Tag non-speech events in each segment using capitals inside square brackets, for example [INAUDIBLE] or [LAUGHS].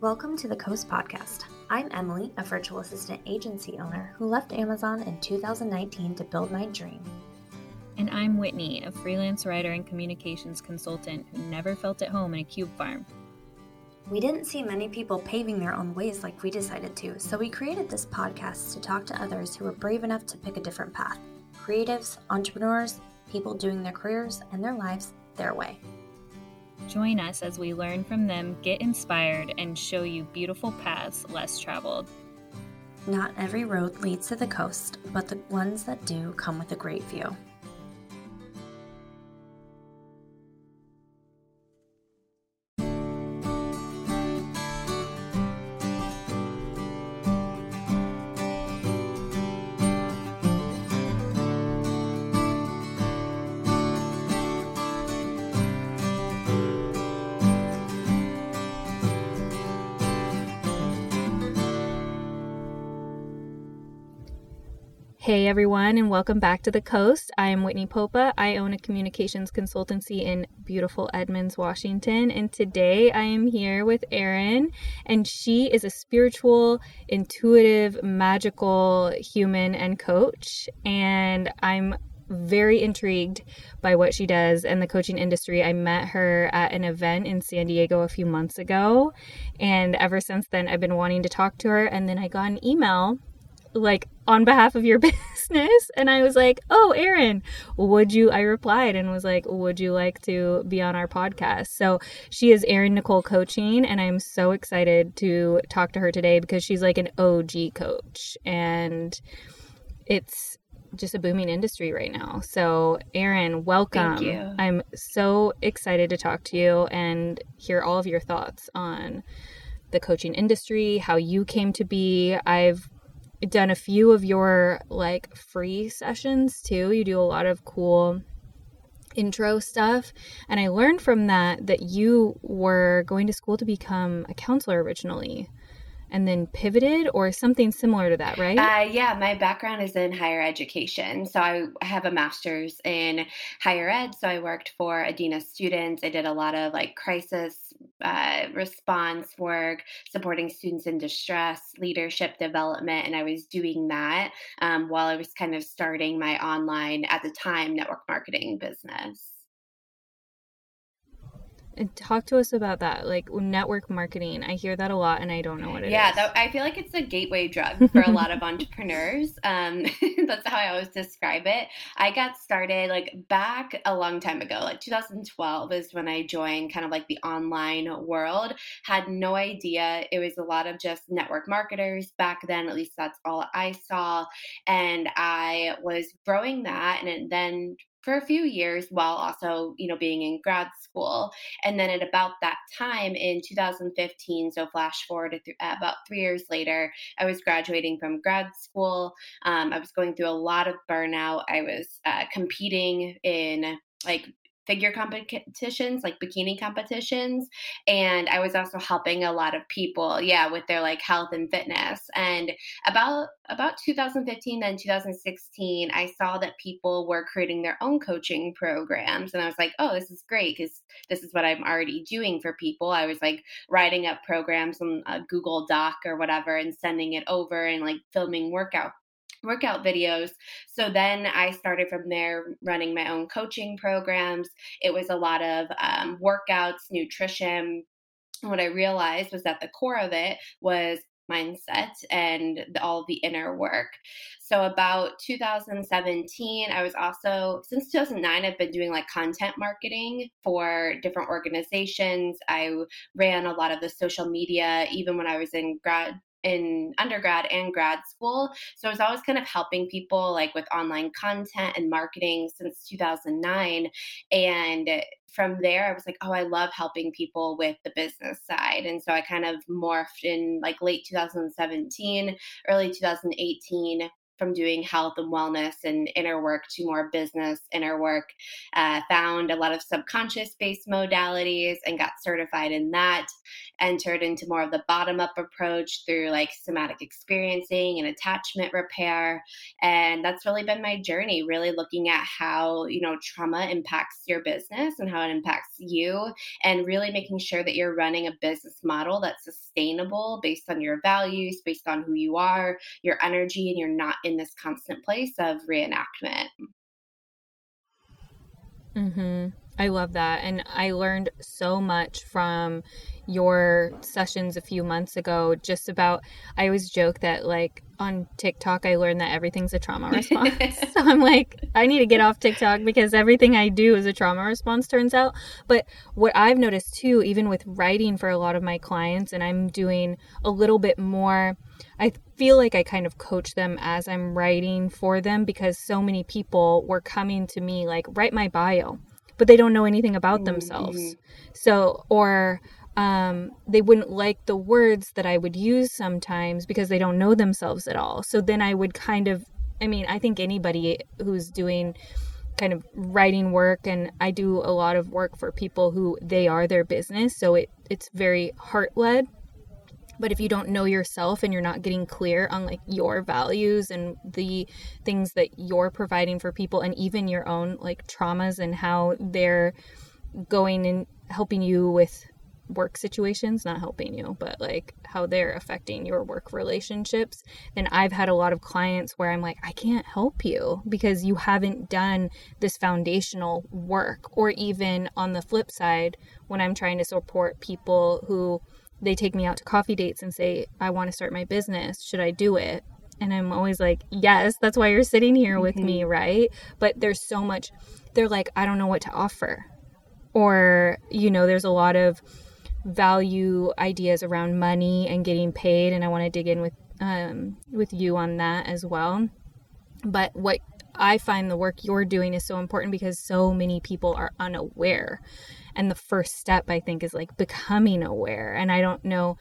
Welcome to the Coast Podcast. I'm Emilie, a virtual assistant agency owner who left Amazon in 2019 to build my dream. And I'm Whitney, a freelance writer and communications consultant who never felt at home in a cube farm. We didn't see many people paving their own ways like we decided to, so we created this podcast to talk to others who were brave enough to pick a different path creatives, entrepreneurs, people doing their careers and their lives their way. Join us as we learn from them, get inspired, and show you beautiful paths less traveled. Not every road leads to the coast, but the ones that do come with a great view. Hey everyone, and welcome back to the coast. I am Whitney Popa. I own a communications consultancy in beautiful Edmonds, Washington. And today I am here with Erin, and she is a spiritual, intuitive, magical human and coach. And I'm very intrigued by what she does and the coaching industry. I met her at an event in San Diego a few months ago. And ever since then, I've been wanting to talk to her. And then I got an email like on behalf of your [LAUGHS] business. And i was like oh erin would you? I replied and was like would you like to be on our podcast? So she is erin nicole coaching and i'm so excited to talk to her today because she's like an og coach. And it's just a booming industry right now. So erin welcome. Thank you. i'm so excited to talk to you and hear all of your thoughts on the coaching industry how you came to be. I've done a few of your like free sessions too. You do a lot of cool intro stuff and I learned from that that you were going to school to become a counselor originally and then pivoted or something similar to that, right? Uh, yeah, my background is in higher education. So I have a master's in higher ed. So I worked for Adina students. I did a lot of like crisis uh, response work, supporting students in distress, leadership development. And I was doing that um, while I was kind of starting my online, at the time, network marketing business. And talk to us about that, like network marketing. I hear that a lot, and I don't know what it yeah, is. yeah, I feel like it's a gateway drug [LAUGHS] for a lot of entrepreneurs. Um, [LAUGHS] that's how I always describe it. I got started like back a long time ago, like 2012 is when I joined kind of like the online world. Had no idea. It was a lot of just network marketers back then. At least that's all I saw, and I was growing that, and then for a few years while also you know being in grad school and then at about that time in 2015 so flash forward th- about three years later i was graduating from grad school. Um, i was going through a lot of burnout. I was uh, competing in like figure competitions, like bikini competitions. And I was also helping a lot of people, yeah, with their like health and fitness. And about about 2015 and 2016, I saw that people were creating their own coaching programs. And I was like, oh, this is great because this is what I'm already doing for people. I was like writing up programs on a Google Doc or whatever and sending it over and like filming workout workout videos. So then I started from there running my own coaching programs. It was a lot of um, workouts, nutrition. And what I realized was that the core of it was mindset and all the inner work. So about 2017, I was also since 2009 I've been doing like content marketing for different organizations. I ran a lot of the social media even when I was in grad in undergrad and grad school. So I was always kind of helping people like with online content and marketing since 2009. And from there, I was like, oh, I love helping people with the business side. And so I kind of morphed in like late 2017, early 2018 from doing health and wellness and inner work to more business inner work. Uh, found a lot of subconscious based modalities and got certified in that. Entered into more of the bottom up approach through like somatic experiencing and attachment repair. And that's really been my journey, really looking at how, you know, trauma impacts your business and how it impacts you, and really making sure that you're running a business model that's sustainable based on your values, based on who you are, your energy, and you're not in this constant place of reenactment. Mm-hmm. I love that. And I learned so much from your sessions a few months ago just about I always joke that like on TikTok I learned that everything's a trauma response. [LAUGHS] [LAUGHS] so I'm like I need to get off TikTok because everything I do is a trauma response turns out. But what I've noticed too even with writing for a lot of my clients and I'm doing a little bit more I feel like I kind of coach them as I'm writing for them because so many people were coming to me like write my bio but they don't know anything about mm-hmm. themselves. So or um, they wouldn't like the words that I would use sometimes because they don't know themselves at all. So then I would kind of, I mean, I think anybody who's doing kind of writing work and I do a lot of work for people who they are their business. So it, it's very heart led. But if you don't know yourself and you're not getting clear on like your values and the things that you're providing for people and even your own like traumas and how they're going and helping you with work situations not helping you but like how they're affecting your work relationships. Then i've had a lot of clients where i'm like i can't help you because you haven't done this foundational work. Or even on the flip side when i'm trying to support people who they take me out to coffee dates and say i want to start my business. Should i do it? And i'm always like yes that's why you're sitting here mm-hmm. with me mm-hmm. right? But there's so much they're like i don't know what to offer. Or you know there's a lot of value ideas around money and getting paid and I want to dig in with um, with you on that as well. But what I find the work you're doing is so important because so many people are unaware. And the first step I think is like becoming aware. And I don't know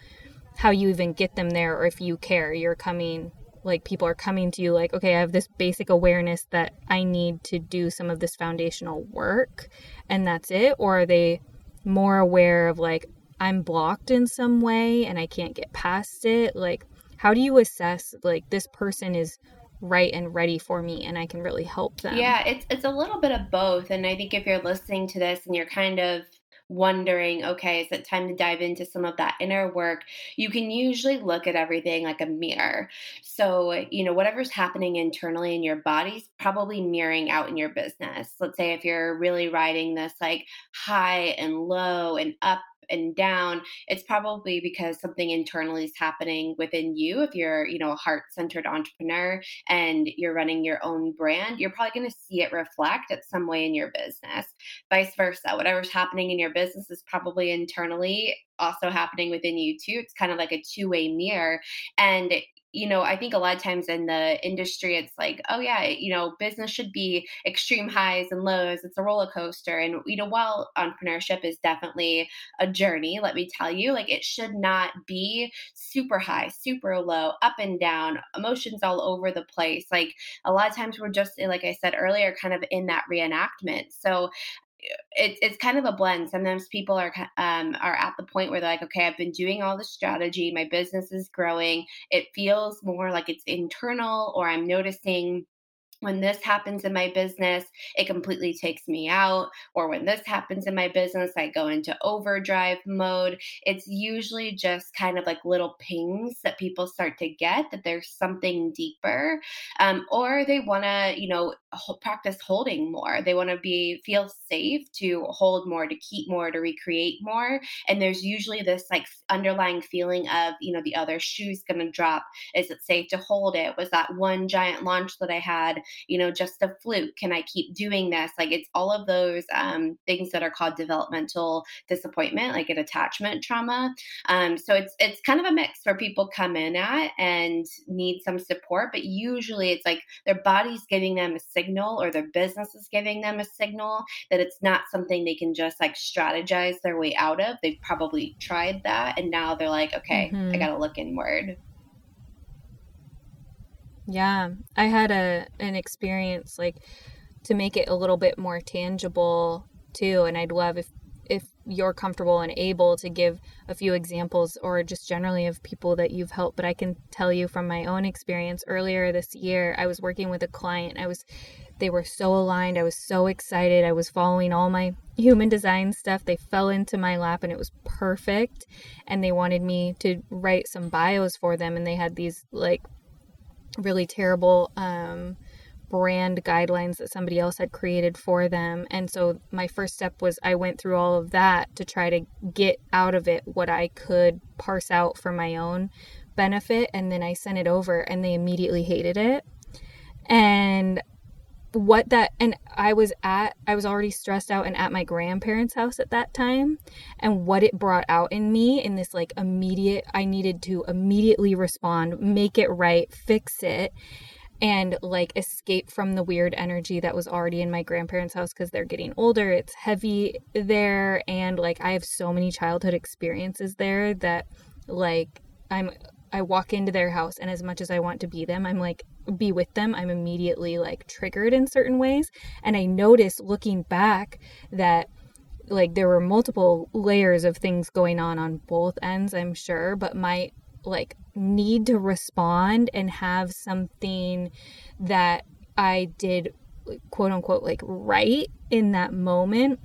how you even get them there or if you care. You're coming like people are coming to you like, okay, I have this basic awareness that I need to do some of this foundational work and that's it or are they more aware of like I'm blocked in some way and I can't get past it, like how do you assess like this person is right and ready for me and I can really help them? Yeah, it's it's a little bit of both and I think if you're listening to this and you're kind of wondering, okay, is it time to dive into some of that inner work? You can usually look at everything like a mirror. So, you know, whatever's happening internally in your body's probably mirroring out in your business. Let's say if you're really riding this like high and low and up and down, it's probably because something internally is happening within you. If you're, you know, a heart centered entrepreneur and you're running your own brand, you're probably going to see it reflect at some way in your business. Vice versa, whatever's happening in your business is probably internally also happening within you too. It's kind of like a two way mirror. And you know, I think a lot of times in the industry, it's like, oh, yeah, you know, business should be extreme highs and lows. It's a roller coaster. And, you know, while entrepreneurship is definitely a journey, let me tell you, like, it should not be super high, super low, up and down, emotions all over the place. Like, a lot of times we're just, like I said earlier, kind of in that reenactment. So it, it's kind of a blend. Sometimes people are um, are at the point where they're like, okay, I've been doing all the strategy, my business is growing. It feels more like it's internal, or I'm noticing when this happens in my business, it completely takes me out. Or when this happens in my business, I go into overdrive mode. It's usually just kind of like little pings that people start to get that there's something deeper. Um, or they want to, you know, practice holding more. They want to be feel safe to hold more, to keep more, to recreate more. And there's usually this like underlying feeling of, you know, the other shoe's going to drop. Is it safe to hold it? Was that one giant launch that I had? you know, just a fluke? Can I keep doing this? Like it's all of those um, things that are called developmental disappointment, like an attachment trauma. Um, so it's it's kind of a mix where people come in at and need some support, but usually it's like their body's giving them a signal or their business is giving them a signal that it's not something they can just like strategize their way out of. They've probably tried that and now they're like, okay, mm-hmm. I got to look inward. Yeah, I had a an experience like to make it a little bit more tangible too, and I'd love if if you're comfortable and able to give a few examples or just generally of people that you've helped but i can tell you from my own experience earlier this year i was working with a client. I was they were so aligned. I was so excited. I was following all my human design stuff. They fell into my lap and it was perfect. And they wanted me to write some bios for them. And they had these like really terrible um brand guidelines that somebody else had created for them. And so my first step was I went through all of that to try to get out of it what I could parse out for my own benefit. And then I sent it over and they immediately hated it. And what that and I was at I was already stressed out and at my grandparents' house at that time and what it brought out in me in this like immediate I needed to immediately respond, make it right, fix it and like escape from the weird energy that was already in my grandparents' house because they're getting older. It's heavy there. And like I have so many childhood experiences there that like I'm I walk into their house and as much as I want to be them, I'm like be with them, I'm immediately like triggered in certain ways. And I notice looking back that like there were multiple layers of things going on on both ends, I'm sure, but my like need to respond and have something that I did quote unquote like right in that moment.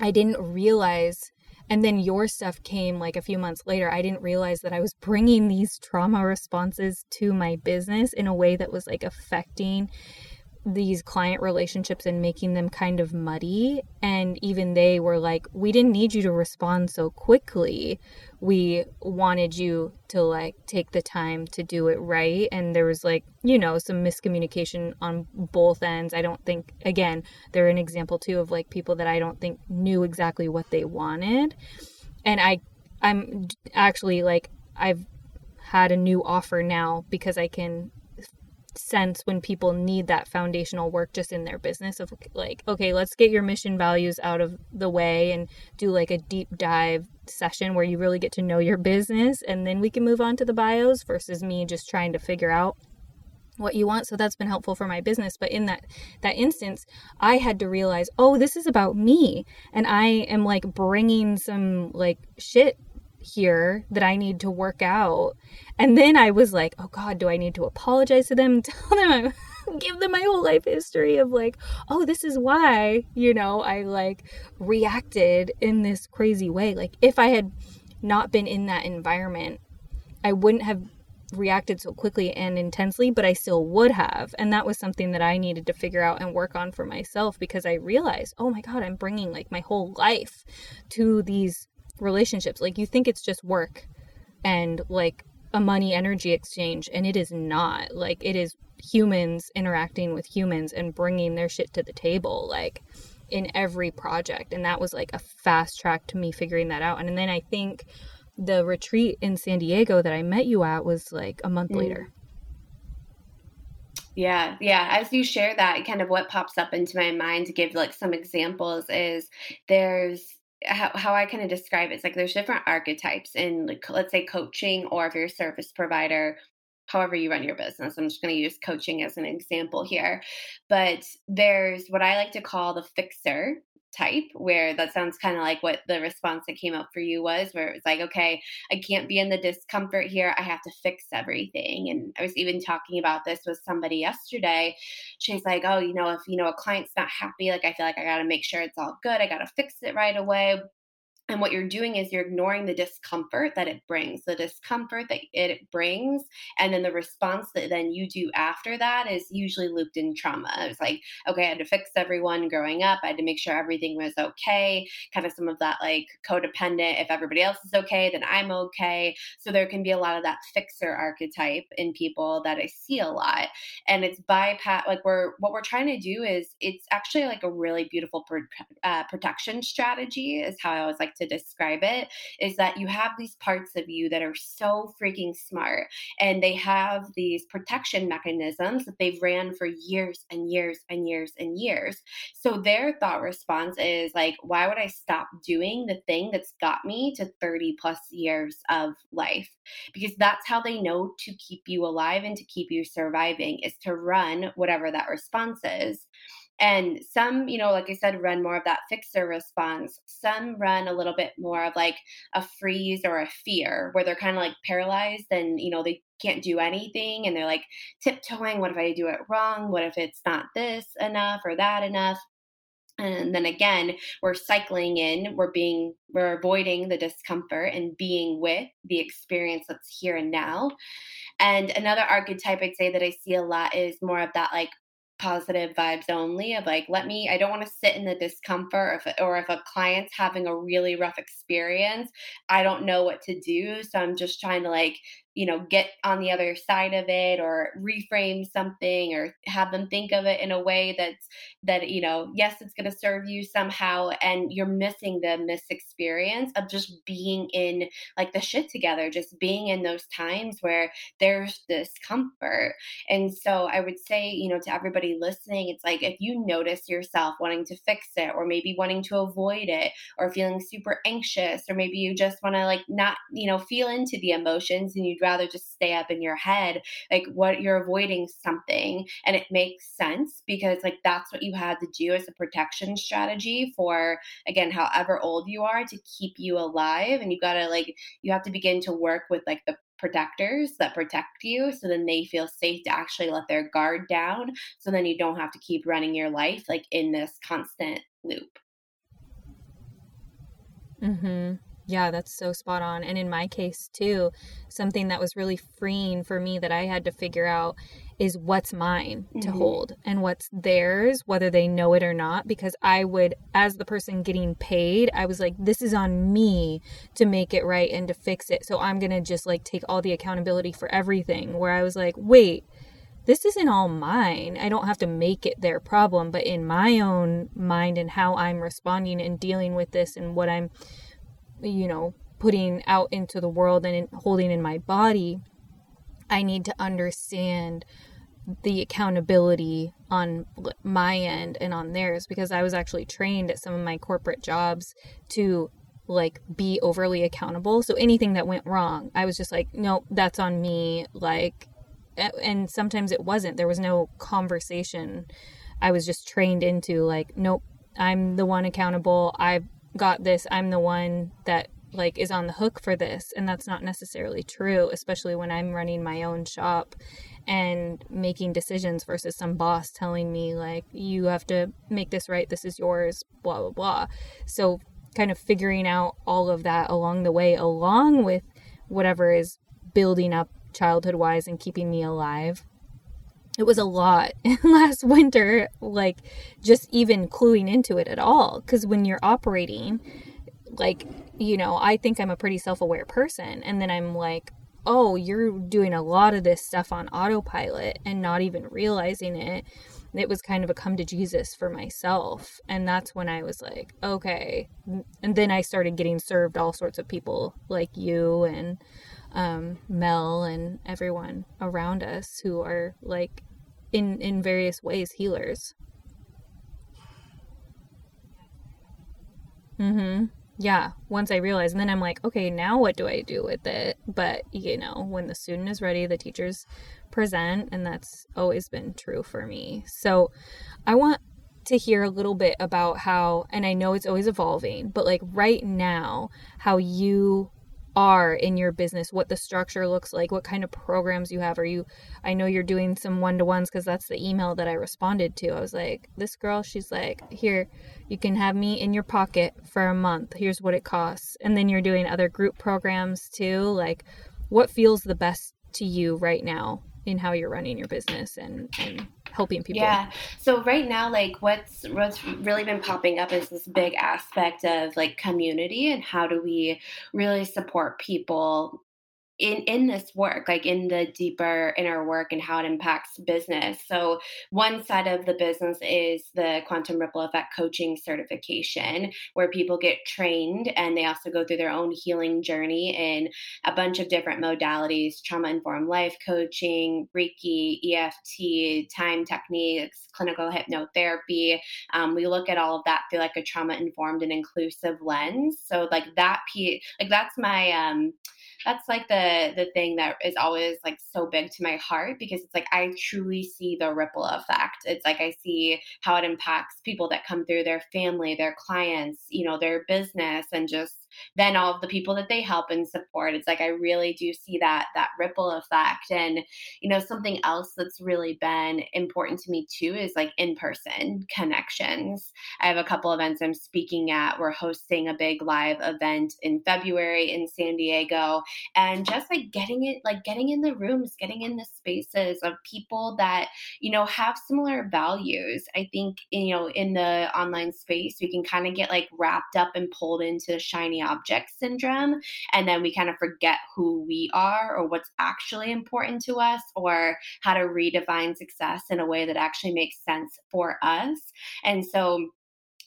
I didn't realize and then your stuff came like a few months later. I didn't realize that I was bringing these trauma responses to my business in a way that was like affecting these client relationships and making them kind of muddy. And even they were like, we didn't need you to respond so quickly. We wanted you to like take the time to do it right. And there was like, you know, some miscommunication on both ends. I don't think, again, they're an example too of like people that I don't think knew exactly what they wanted. And I, I'm actually like, I've had a new offer now because I can sense when people need that foundational work just in their business of like okay let's get your mission values out of the way and do like a deep dive session where you really get to know your business and then we can move on to the bios versus me just trying to figure out what you want. So that's been helpful for my business. But in that that instance i had to realize oh this is about me. And i am like bringing some like shit here that I need to work out. And then I was like, oh God, do I need to apologize to them? [LAUGHS] Tell them, i give them my whole life history of like, oh, this is why, you know, I like reacted in this crazy way. Like, if I had not been in that environment, I wouldn't have reacted so quickly and intensely, but I still would have. And that was something that I needed to figure out and work on for myself because I realized, oh my God, I'm bringing like my whole life to these relationships. Like you think it's just work and like a money energy exchange, and it is not. Like it is humans interacting with humans and bringing their shit to the table. Like in every project. And that was like a fast track to me figuring that out. And then I think the retreat in San Diego that I met you at was like a month mm. later. Yeah, yeah. As you share that, kind of what pops up into my mind to give like some examples is there's how, how I kind of describe it is like there's different archetypes in like let's say coaching or if you're a service provider however you run your business i'm just going to use coaching as an example here but there's what i like to call the fixer type where that sounds kind of like what the response that came up for you was where it was like okay i can't be in the discomfort here. I have to fix everything. And i was even talking about this with somebody yesterday. She's like oh you know if you know a client's not happy like i feel like i got to make sure it's all good. I got to fix it right away and what you're doing is you're ignoring the discomfort that it brings, the discomfort that it brings. And then the response that then you do after that is usually looped in trauma. It's like, okay, I had to fix everyone growing up. I had to make sure everything was okay. Kind of some of that like codependent, if everybody else is okay, then I'm okay. So there can be a lot of that fixer archetype in people that I see a lot. And it's bypass, like we're, what we're trying to do is it's actually like a really beautiful uh, protection strategy, is how I always like describe it is that you have these parts of you that are so freaking smart and they have these protection mechanisms that they've ran for years and years and years and years. So their thought response is like, why would I stop doing the thing that's got me to 30 plus years of life? Because that's how they know to keep you alive and to keep you surviving is to run whatever that response is. And some, you know, like I said, run more of that fixer response. Some run a little bit more of like a freeze or a fear where they're kind of like paralyzed and, you know, they can't do anything and they're like tiptoeing. What if I do it wrong? What if it's not this enough or that enough? and then again we're cycling in we're being we're avoiding the discomfort and being with the experience that's here and now and another archetype i'd say that i see a lot is more of that like positive vibes only of like let me i don't want to sit in the discomfort if, or if a client's having a really rough experience i don't know what to do so i'm just trying to like you know get on the other side of it or reframe something or have them think of it in a way that's that you know yes it's going to serve you somehow and you're missing the miss experience of just being in like the shit together just being in those times where there's discomfort. And so i would say you know to everybody listening it's like if you notice yourself wanting to fix it or maybe wanting to avoid it or feeling super anxious or maybe you just want to like not you know feel into the emotions and you rather just stay up in your head like what you're avoiding something and it makes sense because like that's what you had to do as a protection strategy for again however old you are to keep you alive and you got to like you have to begin to work with like the protectors that protect you so then they feel safe to actually let their guard down so then you don't have to keep running your life like in this constant loop. Mhm yeah, that's so spot on. And in my case, too, something that was really freeing for me that I had to figure out is what's mine to mm-hmm. hold and what's theirs, whether they know it or not. Because I would, as the person getting paid, I was like, this is on me to make it right and to fix it. So I'm going to just like take all the accountability for everything. Where I was like, wait, this isn't all mine. I don't have to make it their problem, but in my own mind and how I'm responding and dealing with this and what I'm you know, putting out into the world and in, holding in my body, I need to understand the accountability on my end and on theirs because I was actually trained at some of my corporate jobs to like be overly accountable. So anything that went wrong, I was just like, no, that's on me. Like, and sometimes it wasn't. There was no conversation. I was just trained into like, nope, I'm the one accountable. I've got this i'm the one that like is on the hook for this and that's not necessarily true especially when i'm running my own shop and making decisions versus some boss telling me like you have to make this right this is yours blah blah blah. So kind of figuring out all of that along the way along with whatever is building up childhood wise and keeping me alive it was a lot [LAUGHS] last winter like just even cluing into it at all. Because when you're operating like you know i think i'm a pretty self-aware person and then i'm like oh you're doing a lot of this stuff on autopilot and not even realizing it it was kind of a come to jesus for myself. And that's when i was like okay and then i started getting served all sorts of people like you and um, Mel and everyone around us who are like in in various ways healers. Mm-hmm. Yeah, once I realized and then I'm like, okay, now what do I do with it? But, you know, when the student is ready, the teachers present and that's always been true for me. So, I want to hear a little bit about how and I know it's always evolving, but like right now how you are in your business, what the structure looks like, what kind of programs you have. Are you, I know you're doing some one to ones because that's the email that I responded to. I was like, this girl, she's like, here, you can have me in your pocket for a month. Here's what it costs. And then you're doing other group programs too. Like, what feels the best to you right now in how you're running your business and, and helping people. Yeah. So right now, like what's what's really been popping up is this big aspect of like community and how do we really support people in in this work like in the deeper inner work and how it impacts business. So one side of the business is the quantum ripple effect coaching certification where people get trained and they also go through their own healing journey in a bunch of different modalities trauma informed life coaching reiki eft time techniques clinical hypnotherapy. Um, we look at all of that through like a trauma informed and inclusive lens. So like that piece like that's my um that's like the the thing that is always like so big to my heart because it's like I truly see the ripple effect. It's like I see how it impacts people that come through their family, their clients, you know, their business and just then all of the people that they help and support. It's like i really do see that that ripple effect. And you know something else that's really been important to me too is like in person connections. I have a couple events i'm speaking at. We're hosting a big live event in february in san diego. And just like getting it like getting in the rooms getting in the spaces of people that you know have similar values. I think you know in the online space we can kind of get like wrapped up and pulled into the shiny object syndrome. And then we kind of forget who we are or what's actually important to us or how to redefine success in a way that actually makes sense for us. And so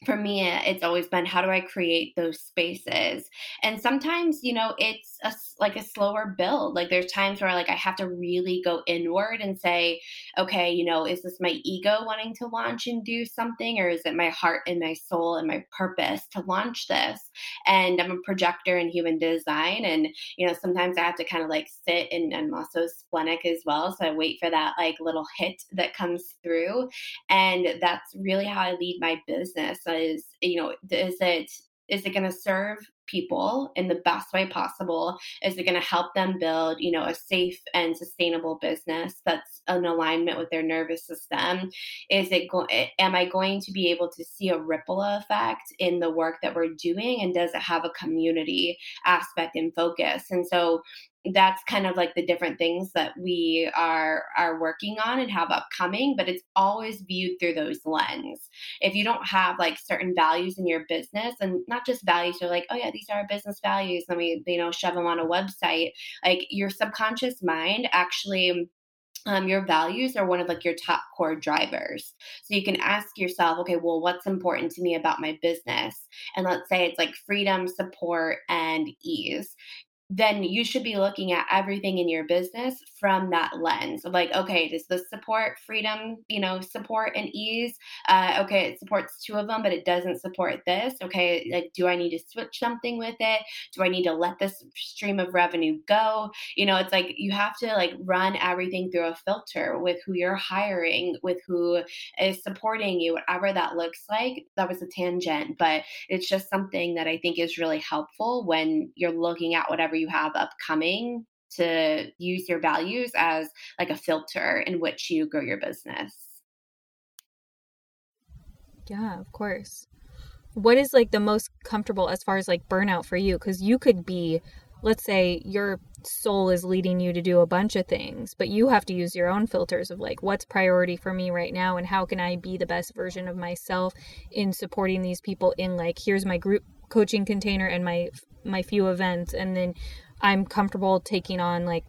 for me eh, it's always been how do i create those spaces? And sometimes you know it's a, like a slower build. Like there's times where like i have to really go inward and say okay you know is this my ego wanting to launch and do something or is it my heart and my soul and my purpose to launch this? And i'm a projector in human design and you know sometimes i have to kind of like sit and i'm also splenic as well so i wait for that like little hit that comes through and that's really how i lead my business is you know is it is it going to serve people in the best way possible? Is it going to help them build you know a safe and sustainable business that's in alignment with their nervous system? Is it going eh, am i going to be able to see a ripple effect in the work that we're doing? And does it have a community aspect and focus? And so that's kind of like the different things that we are are working on and have upcoming but it's always viewed through those lens if you don't have like certain values in your business and not just values you're like oh yeah these are our business values and we you know shove them on a website like your subconscious mind actually um, your values are one of like your top core drivers. So you can ask yourself, okay, well, what's important to me about my business? And let's say it's like freedom, support, and ease then you should be looking at everything in your business from that lens of like, okay, does this support freedom, you know, support and ease? Uh, okay, it supports two of them, but it doesn't support this. Okay, like, do I need to switch something with it? Do I need to let this stream of revenue go? You know, it's like you have to like run everything through a filter with who you're hiring, with who is supporting you, whatever that looks like. That was a tangent, but it's just something that I think is really helpful when you're looking at whatever you have upcoming to use your values as like a filter in which you grow your business. Yeah, of course. What is like the most comfortable as far as like burnout for you? Because you could be, let's say, your soul is leading you to do a bunch of things, but you have to use your own filters of like, what's priority for me right now? And how can I be the best version of myself in supporting these people in like, here's my group coaching container and my my few events and then I'm comfortable taking on like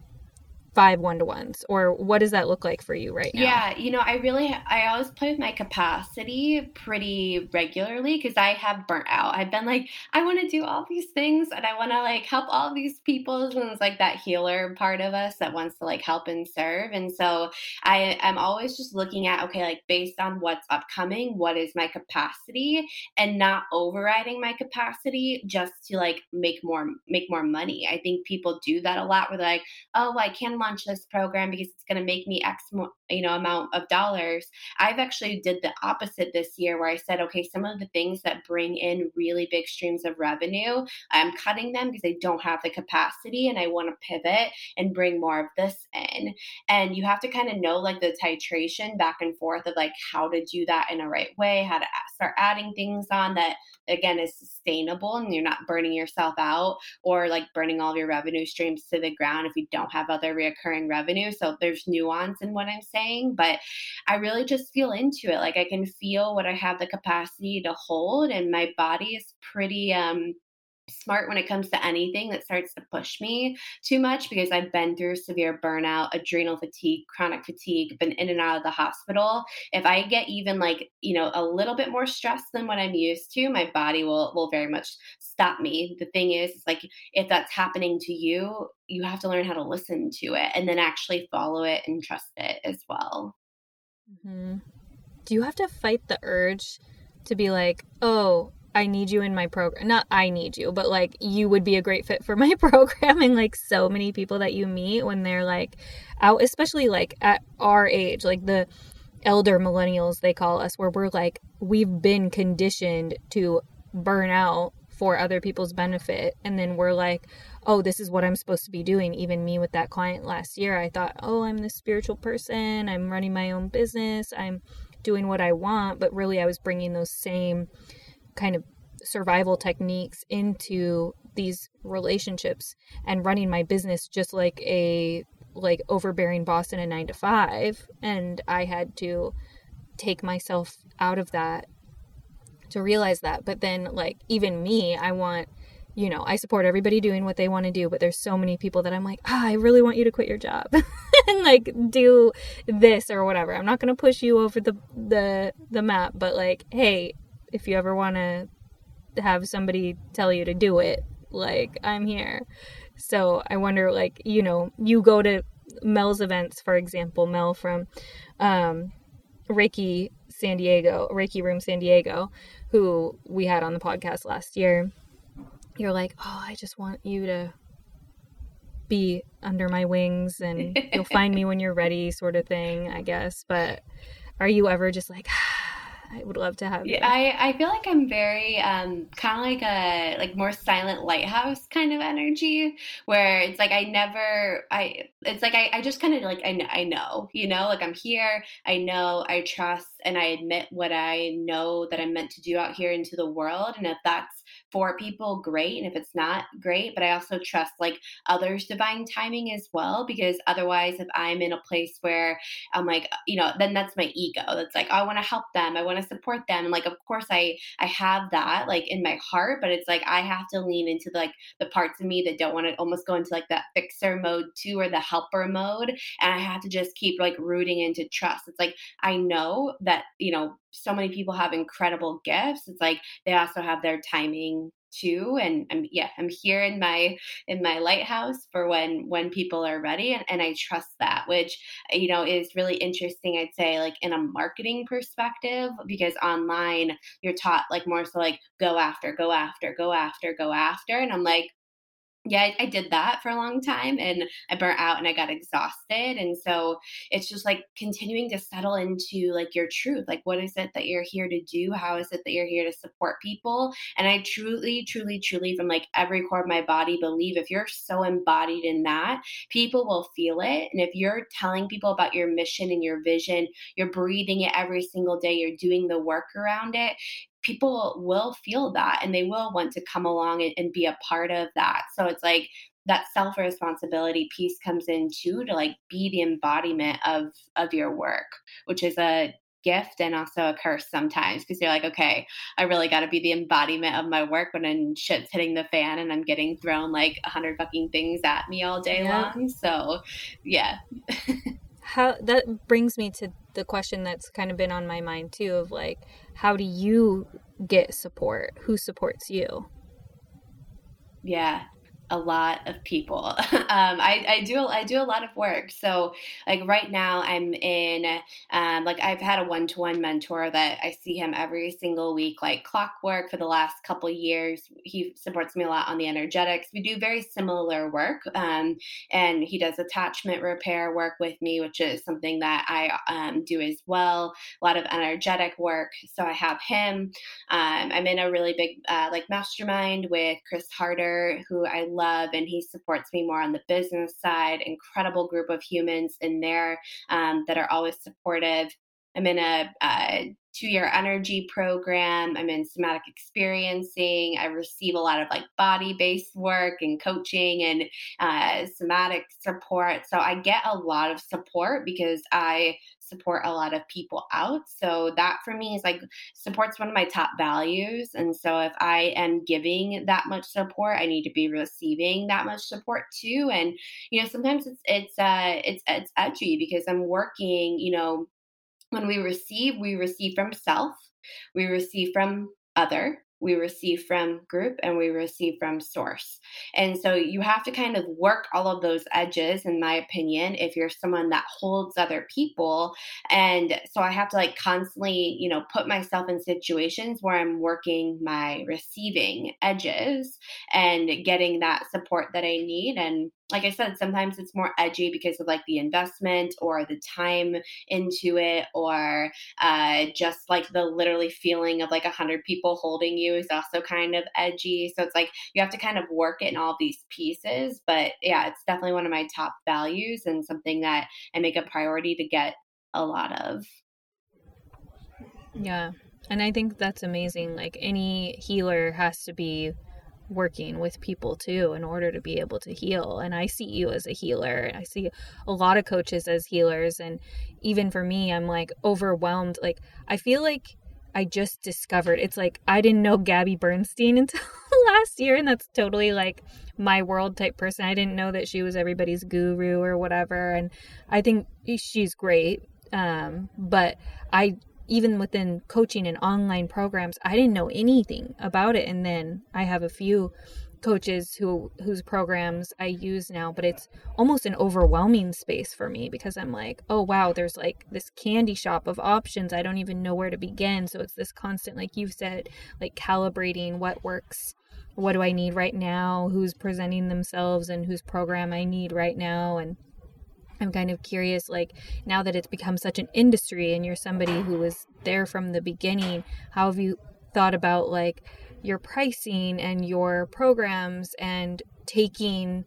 five one to ones or what does that look like for you right now? Yeah you know i really i always play with my capacity pretty regularly because i have burnt out. I've been like i want to do all these things and i want to like help all these people and it's like that healer part of us that wants to like help and serve and so i i'm always just looking at okay like based on what's upcoming what is my capacity and not overriding my capacity just to like make more make more money. I think people do that a lot where they're like oh i can launch this program because it's going to make me X, you know, amount of dollars. I've actually did the opposite this year where I said, okay, some of the things that bring in really big streams of revenue, I'm cutting them because I don't have the capacity and I want to pivot and bring more of this in. And you have to kind of know like the titration back and forth of like how to do that in a right way, how to start adding things on that again is sustainable and you're not burning yourself out or like burning all of your revenue streams to the ground if you don't have other reoccurring revenue. So there's nuance in what I'm saying, but I really just feel into it. Like I can feel what I have the capacity to hold, and my body is pretty um smart when it comes to anything that starts to push me too much because I've been through severe burnout, adrenal fatigue, chronic fatigue, been in and out of the hospital. If I get even like, you know, a little bit more stressed than what I'm used to, my body will will very much stop me. The thing is, like if that's happening to you, you have to learn how to listen to it and then actually follow it and trust it as well. Mm-hmm. Do you have to fight the urge to be like, "Oh, I need you in my program. Not I need you, but like you would be a great fit for my [LAUGHS] program. And like so many people that you meet when they're like out, especially like at our age, like the elder millennials, they call us, where we're like, we've been conditioned to burn out for other people's benefit. And then we're like, oh, this is what I'm supposed to be doing. Even me with that client last year, I thought, oh, I'm this spiritual person. I'm running my own business. I'm doing what I want. But really, I was bringing those same kind of survival techniques into these relationships and running my business just like a like overbearing boss in a 9 to 5 and I had to take myself out of that to realize that. But then like even me I want you know I support everybody doing what they want to do but there's so many people that I'm like ah, I really want you to quit your job [LAUGHS] and like do this or whatever. I'm not going to push you over the the the map but like hey if you ever want to have somebody tell you to do it, like I'm here. So I wonder, like, you know, you go to Mel's events, for example, Mel from um, Reiki San Diego, Reiki Room San Diego, who we had on the podcast last year. You're like, oh, I just want you to be under my wings and you'll find me when you're ready, sort of thing, I guess. But are you ever just like, I would love to have. Yeah, I, I feel like I'm very um, kind of like a like more silent lighthouse kind of energy where it's like I never I it's like I, I just kind of like I, I know you know like I'm here I know I trust and I admit what I know that I'm meant to do out here into the world and if that's for people, great. And if it's not, great. But I also trust like others' divine timing as well, because otherwise, if I'm in a place where I'm like, uh, you know, then that's my ego. That's like, oh, I want to help them. I want to support them. And like, of course, I I have that like in my heart, but it's like I have to lean into like the parts of me that don't want to almost go into like that fixer mode too, or the helper mode, and I have to just keep like rooting into trust. It's like I know that you know so many people have incredible gifts it's like they also have their timing too and I'm yeah I'm here in my in my lighthouse for when when people are ready and, and I trust that which uh, you know is really interesting I'd say like in a marketing perspective because online you're taught like more so like go after go after go after go after and I'm like yeah, I, I, did that for a long time and I burnt out and I got exhausted. And so it's just like continuing to settle into like your truth. Like, what is it that you're here to do? How is it that you're here to support people? And I truly, truly, truly, from like every core of my body, believe if you're so embodied in that, people will feel it. And if you're telling people about your mission and your vision, you're breathing it every single day, you're doing the work around it, people will feel that and they will want to come along and, and be a part of that. So it's like that self responsibility piece comes in too to like be the embodiment of of your work, which is a gift and also a curse sometimes because you're like, okay, I really got to be the embodiment of my work when shit's hitting the fan and I'm getting thrown like a hundred fucking things at me all day yeah. long. So, yeah. [LAUGHS] how that brings me to the question that's kind of been on my mind too of like how do you get support? Who supports you? Yeah a lot of people. [LAUGHS] um, I, I do I do a lot of work. So like right now I'm in um, like I've had a one to one mentor that I see him every single week like clockwork for the last couple years. He supports me a lot on the energetics. We do very similar work, um, and he does attachment repair work with me, which is something that I um, do as well. A lot of energetic work. So I have him. Um, I'm in a really big uh, like mastermind with Chris Harder, who I love, and he supports me more on the business side. Incredible group of humans in there um, that are always supportive I'm in a, a two year energy program. I'm in somatic experiencing. I receive a lot of like body based work and coaching and uh, somatic support. So I get a lot of support because I support a lot of people out. So that for me is like support's one of my top values. And so if I am giving that much support, I need to be receiving that much support too. And you know, sometimes it's it's uh it's it's edgy because I'm working, you know, when we receive, we receive from self, we receive from other, we receive from group and we receive from source. And so you have to kind of work all of those edges, in my opinion, if you're someone that holds other people. And so I have to like constantly, you know, put myself in situations where I'm working my receiving edges and getting that support that I need. And like I said, sometimes it's more edgy because of like the investment or the time into it, or uh, just like the literally feeling of like a hundred people holding you is also kind of edgy. So it's like you have to kind of work it in all these pieces. But yeah, it's definitely one of my top values and something that I make a priority to get a lot of. Yeah. And I think that's amazing. Like any healer has to be working with people too in order to be able to heal. And I see you as a healer. I see a lot of coaches as healers. And even for me, I'm like overwhelmed. Like, I feel like I just discovered it's like I didn't know Gabby Bernstein [LAUGHS] until last year. And that's totally like my world type person. I didn't know that she was everybody's guru or whatever. And I think she's great. Um, but I even within coaching and online programs, I didn't know anything about it. And then I have a few coaches who whose programs I use now, but it's almost an overwhelming space for me because I'm like, oh wow, there's like this candy shop of options. I don't even know where to begin. So it's this constant, like you've said, like calibrating what works. What do I need right now? Who's presenting themselves and whose program I need right now? And I'm kind of curious, like now that it's become such an industry and you're somebody who was there from the beginning, how have you thought about like your pricing and your programs and taking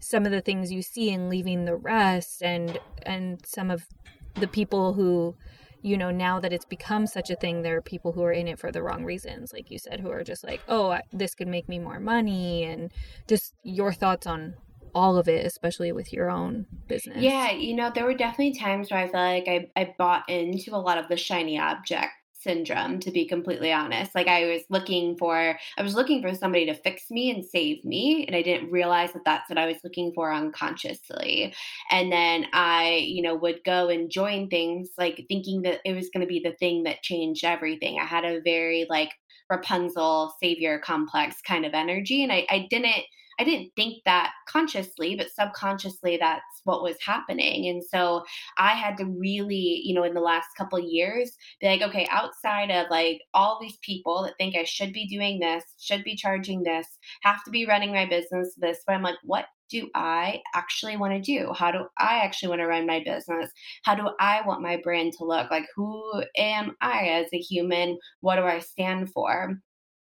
some of the things you see and leaving the rest and and some of the people who you know now that it's become such a thing there are people who are in it for the wrong reasons like you said who are just like oh this could make me more money and just your thoughts on all of it, especially with your own business. Yeah, you know, there were definitely times where I felt like I, I bought into a lot of the shiny object syndrome to be completely honest. Like i was looking for i was looking for somebody to fix me and save me and i didn't realize that that's what i was looking for unconsciously. And then i you know would go and join things like thinking that it was going to be the thing that changed everything. I had a very like rapunzel savior complex kind of energy and i, I didn't I didn't think that consciously, but subconsciously that's what was happening. And so I had to really, you know, in the last couple years, be like, okay, outside of like all these people that think I should be doing this, should be charging this, have to be running my business this but I'm like, what do I actually want to do? How do I actually want to run my business? How do I want my brand to look? Like, who am I as a human? What do I stand for?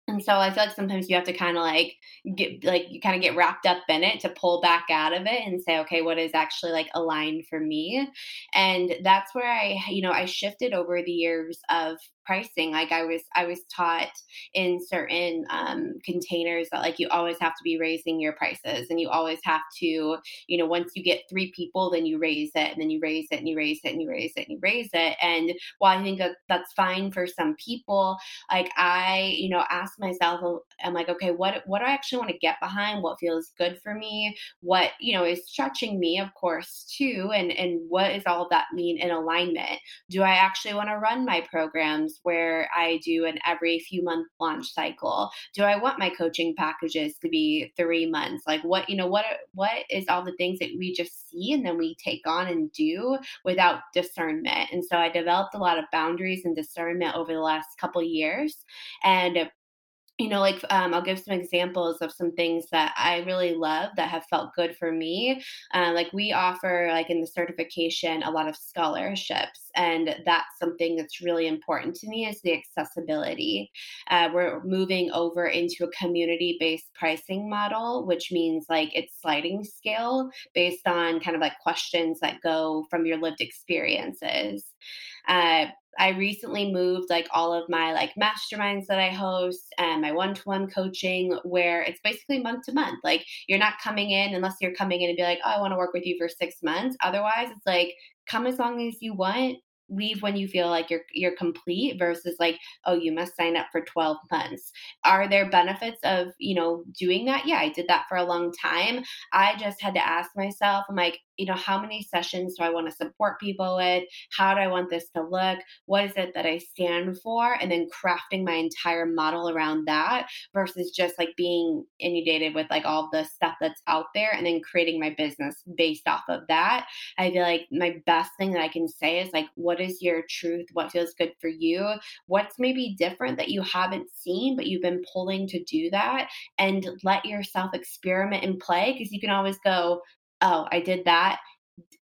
And so I feel like sometimes you have to kind of like get like you kind of get wrapped up in it to pull back out of it and say, okay, what is actually like aligned for me? And that's where I, you know, I shifted over the years of pricing like i was i was taught in certain um, containers that like you always have to be raising your prices and you always have to you know once you get three people then you raise it and then you raise it and you raise it and you raise it and you raise it. And while i think that that's fine for some people like i you know ask myself uh, i'm like okay what what do i actually want to get behind? What feels good for me? What you know is stretching me of course too and and what is all that mean in alignment? Do i actually want to run my programs where I do an every few month launch cycle? Do I want my coaching packages to be three months? Like what, you know, what what is all the things that we just see and then we take on and do without discernment? And so I developed a lot of boundaries and discernment over the last couple years. And you know, like um, I'll give some examples of some things that I really love that have felt good for me. Uh, like we offer, like in the certification, a lot of scholarships, and that's something that's really important to me is the accessibility. Uh, we're moving over into a community-based pricing model, which means like it's sliding scale based on kind of like questions that go from your lived experiences. Uh, I recently moved like all of my like masterminds that I host and my one-to-one coaching where it's basically month to month. Like you're not coming in unless you're coming in and be like, "Oh, I want to work with you for 6 months." Otherwise, it's like come as long as you want leave when you feel like you're you're complete versus like oh you must sign up for 12 months. Are there benefits of you know doing that? Yeah i did that for a long time. I just had to ask myself i'm like you know how many sessions do i want to support people with? How do i want this to look? What is it that i stand for? And then crafting my entire model around that versus just like being inundated with like all the stuff that's out there and then creating my business based off of that. I feel like my best thing that i can say is like what is your truth? What feels good for you? What's maybe different that you haven't seen but you've been pulling to do that? And let yourself experiment and play because you can always go oh, I did that.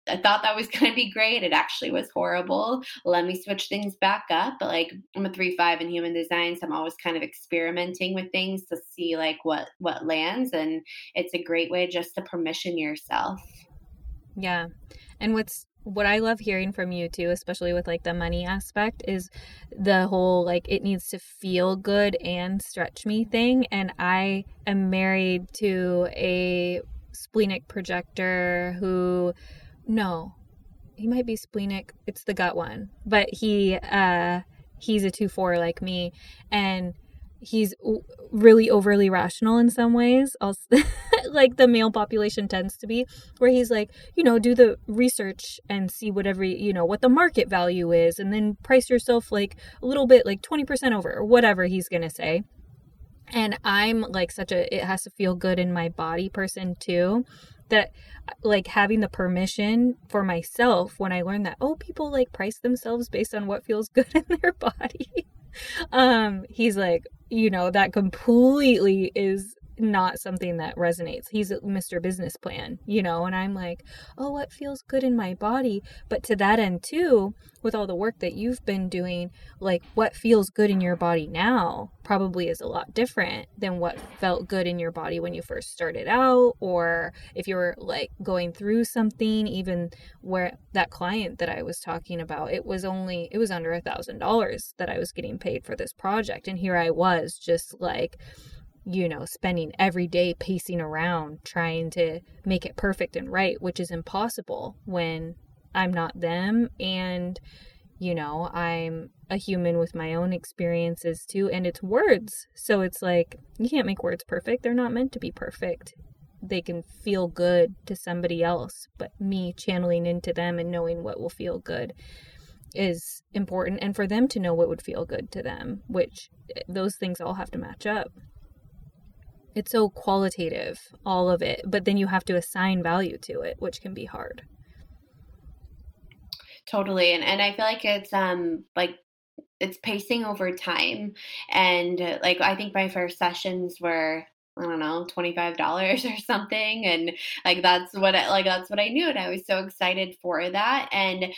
I thought that was [LAUGHS] going to be great. It actually was horrible. Let me switch things back up. But like I'm a three five in human design, so I'm always kind of experimenting with things to see like what what lands, and it's a great way just to permission yourself. Yeah, and what's what I love hearing from you too, especially with like the money aspect, is the whole like it needs to feel good and stretch me thing. And I am married to a splenic projector who no he might be splenic. It's the gut one. But he uh he's a 2-4 like me. And he's really overly rational in some ways also [LAUGHS] like the male population tends to be where he's like you know do the research and see whatever you know what the market value is and then price yourself like a little bit like 20% over or whatever he's going to say and i'm like such a it has to feel good in my body person too that like having the permission for myself when i learned that oh people like price themselves based on what feels [LAUGHS] good in their body. [LAUGHS] Um he's like you know that completely is not something that resonates. He's a Mr. Business Plan, you know, and I'm like, oh, what feels good in my body? But to that end, too, with all the work that you've been doing, like what feels good in your body now probably is a lot different than what felt good in your body when you first started out, or if you were like going through something, even where that client that I was talking about, it was only, it was under a thousand dollars that I was getting paid for this project. And here I was just like, you know, spending every day pacing around trying to make it perfect and right, which is impossible when I'm not them and you know, I'm a human with my own experiences too and it's words. So it's like you can't make words perfect. They're not meant to be perfect. They can feel good to somebody else, but me channeling into them and knowing what will feel good is important and for them to know what would feel good to them, which eh, those things all have to match up it's so qualitative all of it but then you have to assign value to it which can be hard totally and and i feel like it's um like it's pacing over time and like i think my first sessions were I don't know, $25 [LAUGHS] or something. And like, that's what, I, like, that's what I knew. And I was so excited for that. And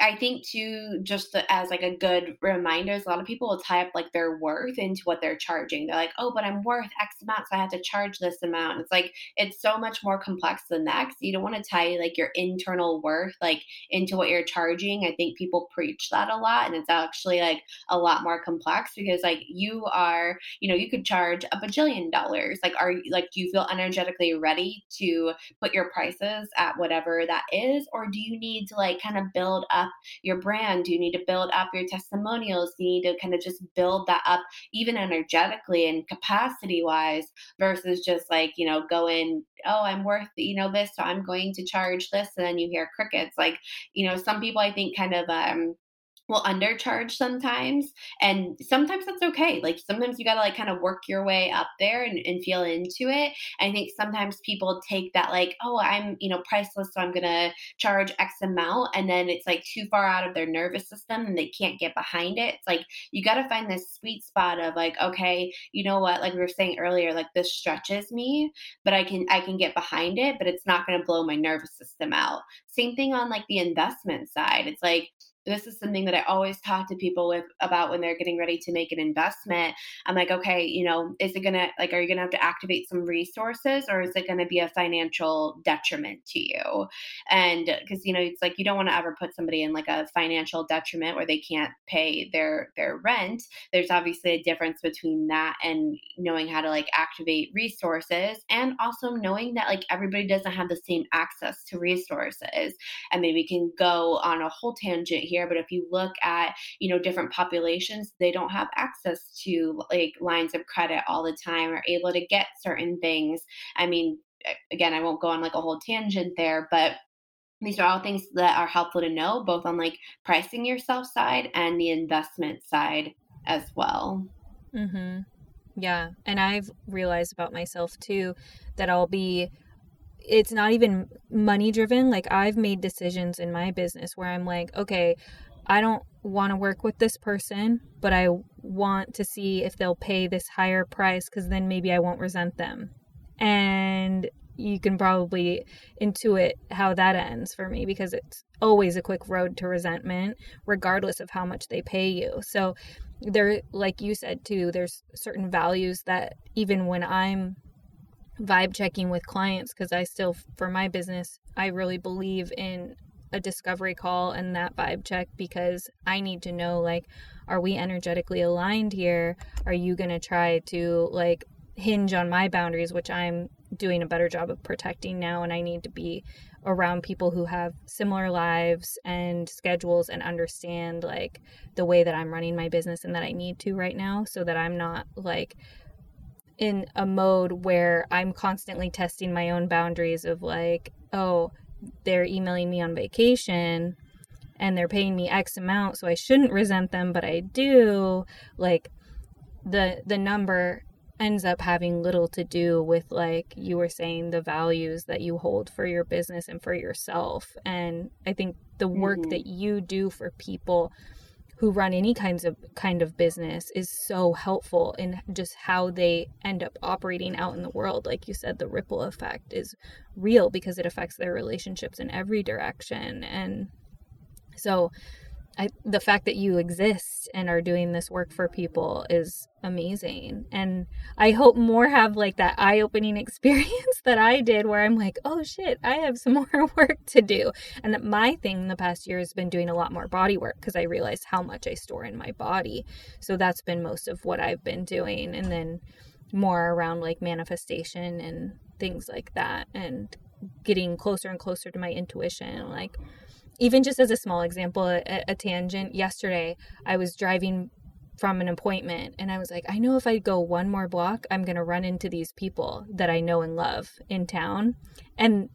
I think too, just as like a good reminder, is a lot of people will tie up like their worth into what they're charging. They're like, oh, but I'm worth X amount, so I have to charge this amount. It's like it's so much more complex than that. So you don't want to tie like your internal worth like into what you're charging. I think people preach that a lot, and it's actually like a lot more complex because like you are, you know, you could charge a bajillion dollars. Like, are like do you feel energetically ready to put your prices at whatever that is, or do you need to like kind of build up your brand? You need to build up your testimonials. You need to kind of just build that up, even energetically and capacity wise, versus just like, you know, going, oh, I'm worth, you know, this, so I'm going to charge this. And then you hear crickets. Like, you know, some people I think kind of, um, will undercharge sometimes and sometimes that's okay like sometimes you gotta like kind of work your way up there and, and feel into it i think sometimes people take that like oh i'm you know priceless so i'm gonna charge x amount and then it's like too far out of their nervous system and they can't get behind it it's like you gotta find this sweet spot of like okay you know what like we were saying earlier like this stretches me but i can i can get behind it but it's not gonna blow my nervous system out. Same thing on like the investment side it's like this is something that I always talk to people with about when they're getting ready to make an investment. I'm like, okay, you know, is it gonna like, are you gonna have to activate some resources, or is it gonna be a financial detriment to you? And because you know, it's like you don't want to ever put somebody in like a financial detriment where they can't pay their their rent. There's obviously a difference between that and knowing how to like activate resources, and also knowing that like everybody doesn't have the same access to resources. And maybe can go on a whole tangent here, but if you look at, you know, different populations, they don't have access to like lines of credit all the time or able to get certain things. I mean, again, I won't go on like a whole tangent there, but these are all things that are helpful to know both on like pricing yourself side and the investment side as well. Mhm. Yeah, and I've realized about myself too that I'll be it's not even money driven. Like I've made decisions in my business where I'm like, okay, I don't want to work with this person, but I want to see if they'll pay this higher price because then maybe I won't resent them. And you can probably intuit how that ends for me because it's always a quick road to resentment, regardless of how much they pay you. So, there, like you said too, there's certain values that even when I'm vibe checking with clients because I still, for my business, I really believe in a discovery call and that vibe check because I need to know like, are we energetically aligned here? Are you going to try to like hinge on my boundaries, which I'm doing a better job of protecting now? And I need to be around people who have similar lives and schedules and understand like the way that I'm running my business and that I need to right now so that I'm not like in a mode where I'm constantly testing my own boundaries of like, oh, they're emailing me on vacation and they're paying me X amount, so I shouldn't resent them, but I do. Like the the number ends up having little to do with like you were saying the values that you hold for your business and for yourself. And I think the work mm-hmm. that you do for people who run any kinds of kind of business is so helpful in just how they end up operating out in the world. Like you said the ripple effect is real because it affects their relationships in every direction. And so I, the fact that you exist and are doing this work for people is amazing. And I hope more have like that eye opening [LAUGHS] experience that I did where I'm like, oh shit, I have some [LAUGHS] more work to do. And that my thing in the past year has been doing a lot more body work because I realized how much I store in my body. So that's been most of what I've been doing. And then more around like manifestation and things like that and getting closer and closer to my intuition. Like, even just as a small example, a, a tangent, yesterday I was driving from an appointment and I was like, I know if I go one more block, I'm going to run into these people that I know and love in town. And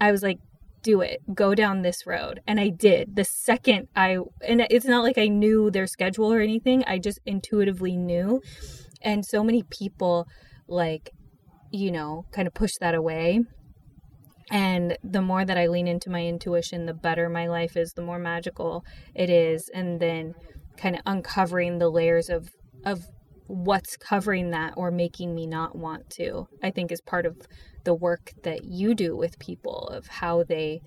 I was like, do it. Go down this road. And I did. The second I and it's not like I knew their schedule or anything. I just intuitively knew. And so many people like you know, kind of push that away and the more that I lean into my intuition, the better my life is, the more magical it is. And then kind of uncovering the layers of of what's covering that or making me not want to i think is part of the work that you do with people of how they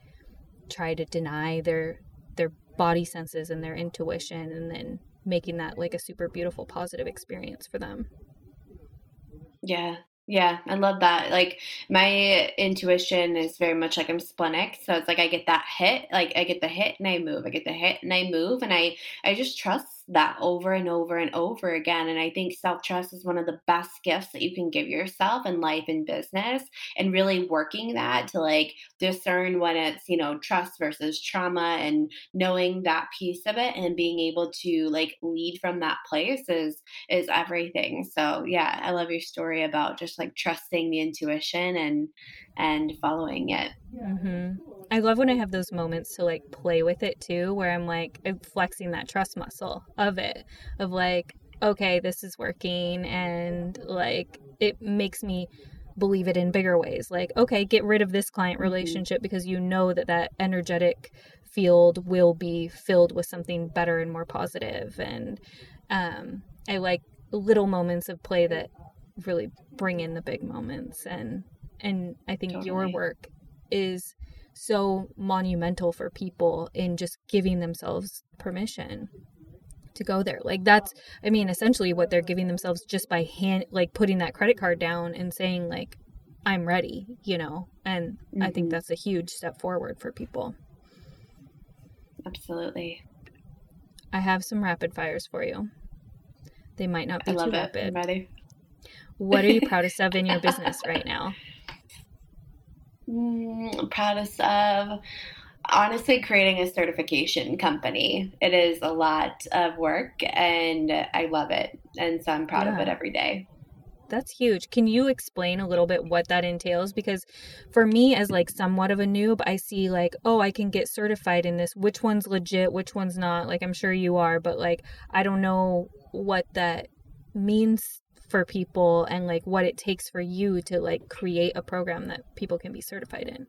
try to deny their their body senses and their intuition and then making that like a super beautiful positive experience for them yeah yeah, I love that. Like my intuition is very much like I'm splenic, so it's like I get that hit, like I get the hit and I move, I get the hit and I move, and I I just trust that over and over and over again. And I think self trust is one of the best gifts that you can give yourself in life and business, and really working that to like discern when it's, you know, trust versus trauma and knowing that piece of it and being able to like lead from that place is is everything. So yeah, I love your story about just like trusting the intuition and and following it. Mm-hmm. I love when I have those moments to like play with it too, where I'm like I'm flexing that trust muscle of it, of like, okay, this is working, and like it makes me believe it in bigger ways. Like, okay, get rid of this client mm-hmm. relationship mm-hmm. because you know that that energetic field will be filled with something better and more positive. And um, I like little moments of play that really bring in the big moments and and I think totally. your work is so monumental for people in just giving themselves permission to go there. Like that's I mean essentially what they're giving themselves just by hand like putting that credit card down and saying like I'm ready, you know. And mm-hmm. I think mm-hmm. that's a huge step forward for people. Absolutely. I have some rapid fires for you. They might not be too it. rapid. What are you proudest of [LAUGHS] in your business right now? Mm, proudest of honestly creating a certification company. It is a lot of work and I love it. And so I'm proud yeah. of it every day. That's huge. Can you explain a little bit what that entails? Because for me, as like somewhat of a noob, I see like, oh, I can get certified in this. Which one's legit? Which one's not? Like, I'm sure you are, but like, I don't know what that means for people and like what it takes for you to like create a program that people can be certified in.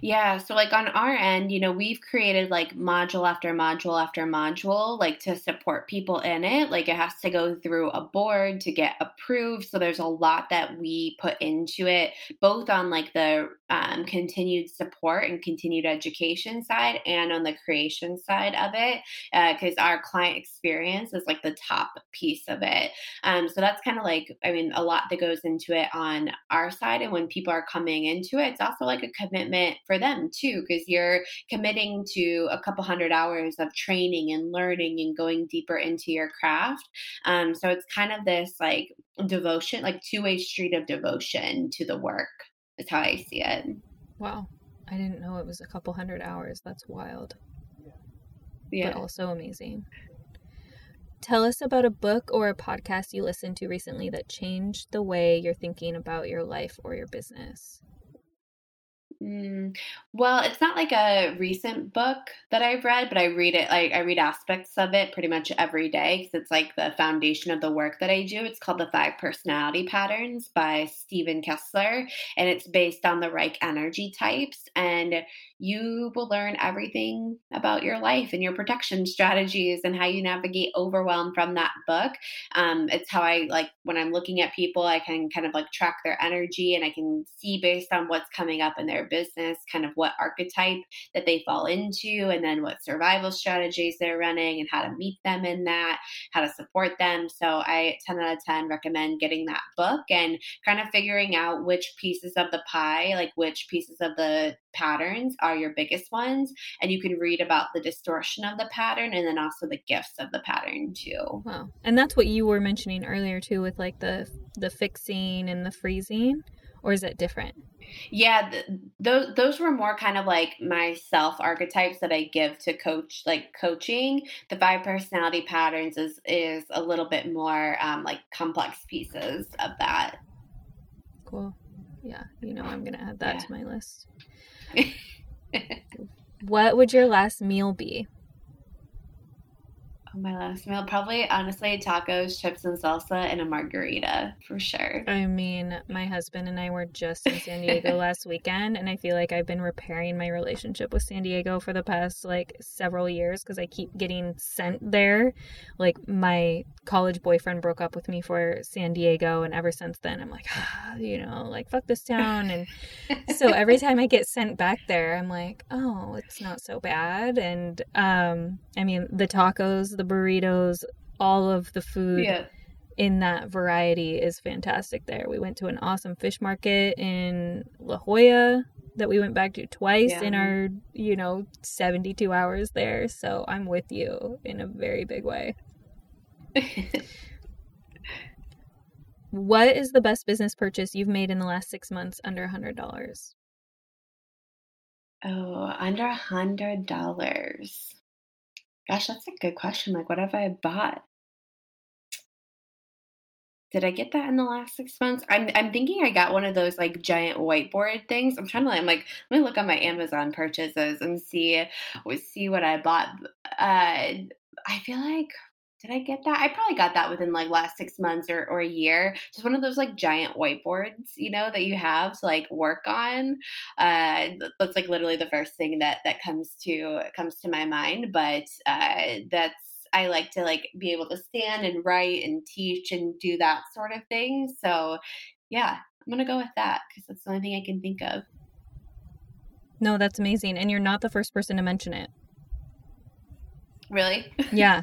Yeah. So, like on our end, you know, we've created like module after module after module, like to support people in it. Like it has to go through a board to get approved. So, there's a lot that we put into it, both on like the um, continued support and continued education side and on the creation side of it, because uh, our client experience is like the top piece of it. Um, so, that's kind of like, I mean, a lot that goes into it on our side. And when people are coming into it, it's also like a commitment for them too, because you're committing to a couple hundred hours of training and learning and going deeper into your craft. Um, so it's kind of this like devotion, like two way street of devotion to the work, is how I see it. Wow. I didn't know it was a couple hundred hours. That's wild. Yeah. But also amazing. Tell us about a book or a podcast you listened to recently that changed the way you're thinking about your life or your business. Mm, well, it's not like a recent book that I've read, but I read it like I read aspects of it pretty much every day because it's like the foundation of the work that I do. It's called The Five Personality Patterns by Steven Kessler, and it's based on the Reich energy types. And you will learn everything about your life and your protection strategies and how you navigate overwhelm from that book. Um, it's how I like when I'm looking at people, I can kind of like track their energy and I can see based on what's coming up in their business, kind of what archetype that they fall into, and then what survival strategies they're running and how to meet them in that, how to support them. So I 10 out of 10 recommend getting that book and kind of figuring out which pieces of the pie, like which pieces of the patterns are your biggest ones and you can read about the distortion of the pattern and then also the gifts of the pattern too. Wow. And that's what you were mentioning earlier too with like the the fixing and the freezing or is it different? Yeah th- those those were more kind of like my self archetypes that i give to coach like coaching. The five personality patterns is is a little bit more um, like complex pieces of that. Cool. Yeah you know i'm gonna add that yeah. to my list. [LAUGHS] What would your last meal be? My last meal. Probably honestly tacos chips and salsa and a margarita for sure. I mean my husband and i were just in san diego [LAUGHS] last weekend and i feel like i've been repairing my relationship with san diego for the past like several years because i keep getting sent there. Like my college boyfriend broke up with me for san diego and ever since then i'm like ah, you know like fuck this town. And so [LAUGHS] every time i get sent back there i'm like oh it's not so bad. And um i mean the tacos the burritos, all of the food yeah. in that variety is fantastic there. We went to an awesome fish market in La Jolla that we went back to twice yeah. in our, you know, 72 hours there. So I'm with you in a very big way. [LAUGHS] what is the best business purchase you've made in the last six months under a hundred dollars? Oh, under a hundred dollars. Gosh, that's a good question. Like, what have I bought? Did I get that in the last six months? I'm I'm thinking I got one of those like giant whiteboard things. I'm trying to. I'm like, let me look on my Amazon purchases and see see what I bought. Uh, I feel like did I get that? I probably got that within like last six months or, or a year. Just one of those like giant whiteboards, you know, that you have to like work on. Uh, that's like literally the first thing that that comes to comes to my mind. But uh, that's I like to like be able to stand and write and teach and do that sort of thing. So yeah, I'm gonna go with that because that's the only thing I can think of. No, that's amazing. And you're not the first person to mention it. Really? Yeah.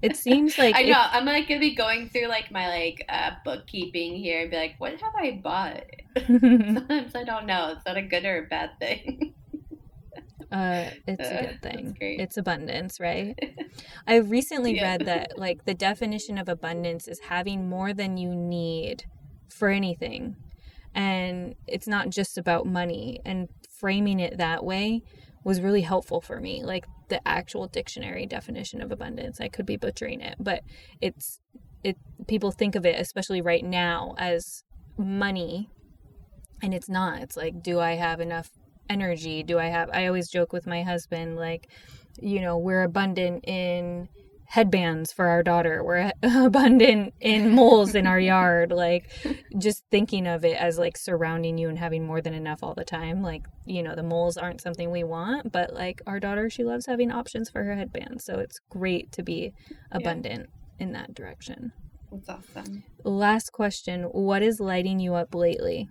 It seems like I know. I'm like gonna be going through like my like uh, bookkeeping here and be like, what have I bought? [LAUGHS] Sometimes I don't know. Is that a good or a bad thing? Uh, it's a good thing. It's abundance, right? [LAUGHS] I recently yeah. read that like the definition of abundance is having more than you need for anything. And it's not just about money and framing it that way was really helpful for me. Like the actual dictionary definition of abundance. I could be butchering it, but it's it people think of it especially right now as money and it's not. It's like do I have enough energy? Do I have I always joke with my husband like you know, we're abundant in headbands for our daughter. We're [LAUGHS] abundant in moles in our yard. Like just thinking of it as like surrounding you and having more than enough all the time. Like, you know, the moles aren't something we want, but like our daughter, she loves having options for her headbands. So it's great to be abundant yeah. in that direction. That's awesome. Last question. What is lighting you up lately?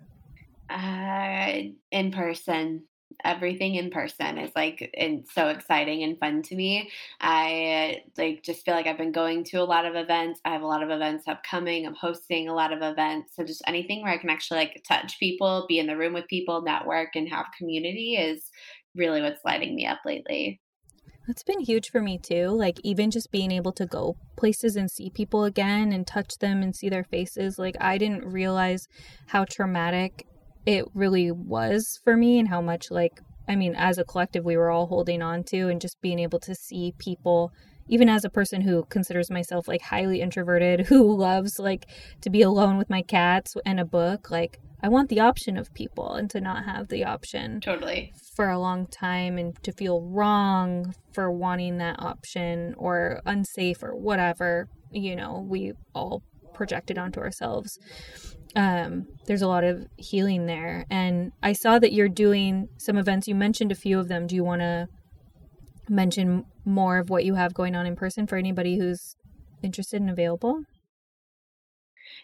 Uh, in person everything in person is like it's so exciting and fun to me. I like just feel like I've been going to a lot of events. I have a lot of events upcoming. I'm hosting a lot of events. So just anything where I can actually like touch people, be in the room with people, network and have community is really what's lighting me up lately. That's been huge for me too. Like even just being able to go places and see people again and touch them and see their faces. Like I didn't realize how traumatic it really was for me and how much like I mean as a collective we were all holding on to and just being able to see people even as a person who considers myself like highly introverted [LAUGHS] who loves like to be alone with my cats and a book like I want the option of people and to not have the option totally. for a long time and to feel wrong for wanting that option or unsafe or whatever you know we all projected onto ourselves um, there's a lot of healing there. And I saw that you're doing some events. You mentioned a few of them. Do you want to mention more of what you have going on in person for anybody who's interested and available?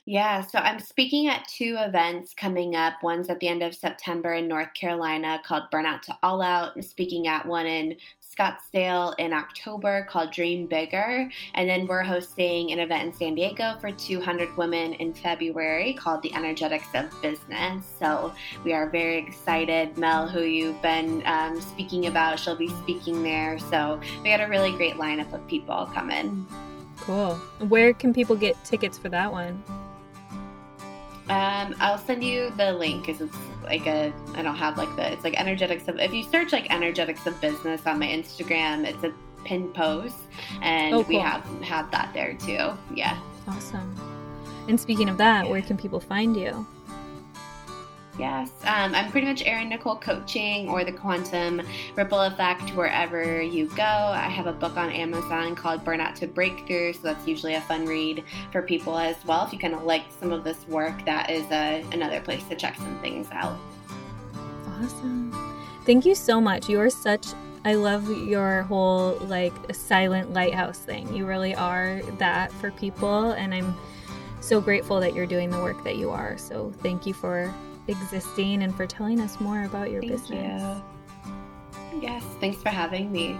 Yeah, so I'm speaking at two events coming up. One's at the end of September in North Carolina called Burnout to All Out. I'm speaking at one in Scottsdale in October called Dream Bigger. And then we're hosting an event in San Diego for 200 women in February called The Energetics of Business. So we are very excited. Mel, who you've been um, speaking about, she'll be speaking there. So we got a really great lineup of people coming. Cool. Where can people get tickets for that one? Um, I'll send you the link because it's like a I don't have like the it's like energetics of if you search like energetics of business on my Instagram, it's a pinned post, and oh, cool. we have have that there too. Yeah. Awesome. And speaking of that, yeah. where can people find you? Yes, um, I'm pretty much Erin Nicole Coaching or the Quantum Ripple Effect wherever you go. I have a book on Amazon called Burnout to Breakthrough, so that's usually a fun read for people as well. If you kind of like some of this work, that is a, another place to check some things out. Awesome. Thank you so much. You are such I love your whole like silent lighthouse thing. You really are that for people and I'm so grateful that you're doing the work that you are. So thank you for existing and for telling us more about your Thank business. You. Yes, thanks for having me.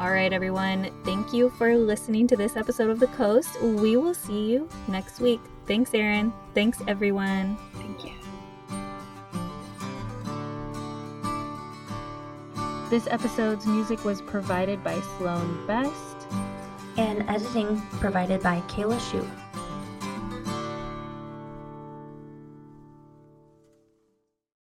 All right, everyone. Thank you for listening to this episode of The Coast. We will see you next week. Thanks, Erin. Thanks, everyone. Thank you. This episode's music was provided by Sloan Best. And editing provided by Kayla Shu.